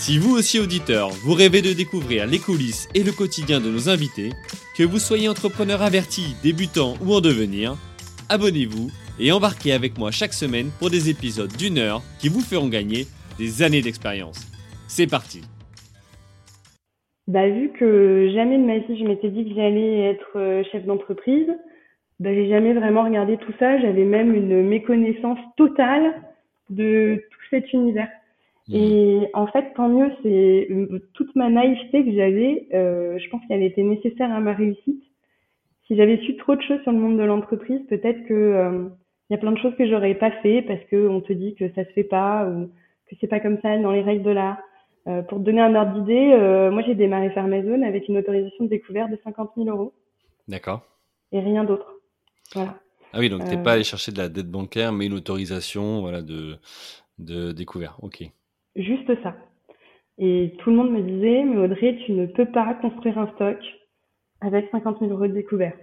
Si vous aussi auditeur, vous rêvez de découvrir les coulisses et le quotidien de nos invités, que vous soyez entrepreneur averti, débutant ou en devenir, abonnez-vous et embarquez avec moi chaque semaine pour des épisodes d'une heure qui vous feront gagner des années d'expérience. C'est parti bah, vu que jamais de ma vie je m'étais dit que j'allais être euh, chef d'entreprise, bah, j'ai jamais vraiment regardé tout ça. J'avais même une méconnaissance totale de tout cet univers. Mmh. Et en fait, tant mieux, c'est euh, toute ma naïveté que j'avais, euh, je pense qu'elle était nécessaire à ma réussite. Si j'avais su trop de choses sur le monde de l'entreprise, peut-être que euh, y a plein de choses que j'aurais pas fait parce que on te dit que ça se fait pas ou que c'est pas comme ça dans les règles de l'art. Euh, pour te donner un ordre d'idée, euh, moi j'ai démarré Farmazone avec une autorisation de découverte de 50 000 euros. D'accord. Et rien d'autre. Voilà. Ah oui, donc tu n'es pas allé chercher de la dette bancaire, mais une autorisation voilà, de, de découvert. Ok. Juste ça. Et tout le monde me disait, mais Audrey, tu ne peux pas construire un stock avec 50 000 euros de découvert.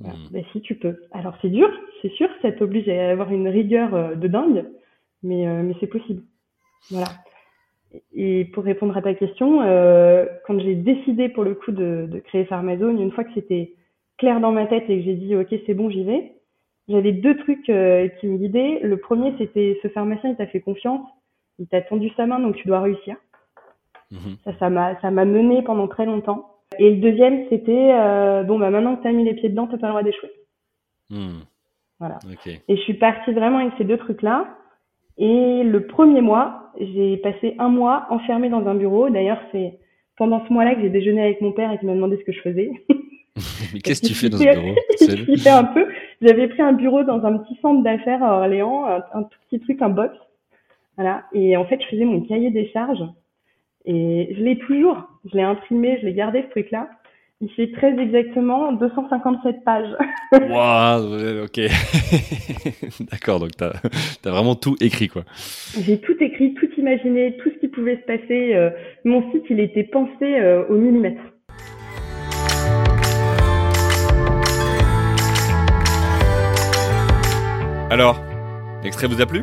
Hmm. Ben, si tu peux. Alors c'est dur, c'est sûr, ça t'oblige à avoir une rigueur euh, de dingue, mais, euh, mais c'est possible. Voilà. Et pour répondre à ta question, euh, quand j'ai décidé pour le coup de, de créer Pharmazone, une fois que c'était clair dans ma tête et que j'ai dit ok c'est bon j'y vais, j'avais deux trucs qui me guidaient. Le premier c'était ce pharmacien il t'a fait confiance, il t'a tendu sa main donc tu dois réussir. Mhm. Ça ça m'a ça m'a mené pendant très longtemps. Et le deuxième c'était euh, bon bah maintenant que t'as mis les pieds dedans t'as pas le droit d'échouer. Hmm. Voilà. Et je suis partie vraiment avec ces deux trucs là. Et le premier mois, j'ai passé un mois enfermée dans un bureau. D'ailleurs, c'est pendant ce mois-là que j'ai déjeuné avec mon père et qu'il m'a demandé ce que je faisais. Mais qu'est-ce que tu fais dans ce bureau Je un peu. J'avais pris un bureau dans un petit centre d'affaires à Orléans, un, tout petit truc, un box. Voilà. Et en fait, je faisais mon cahier des charges. Et je l'ai toujours. Je l'ai imprimé, je l'ai gardé ce truc-là. Il fait très exactement 257 pages. Waouh, ok. D'accord, donc tu as, vraiment tout écrit, quoi. J'ai tout écrit, tout imaginé, tout ce qui pouvait se passer. Euh, mon site, il était pensé euh, au millimètre. Alors, l'extrait vous a plu?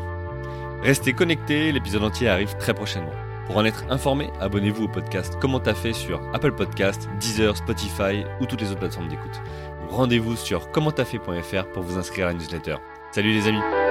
Restez connectés, l'épisode entier arrive très prochainement. Pour en être informé, abonnez-vous au podcast Comment t'as fait sur Apple Podcast, Deezer, Spotify ou toutes les autres plateformes d'écoute. Rendez-vous sur commenttafait.fr pour vous inscrire à la newsletter. Salut les amis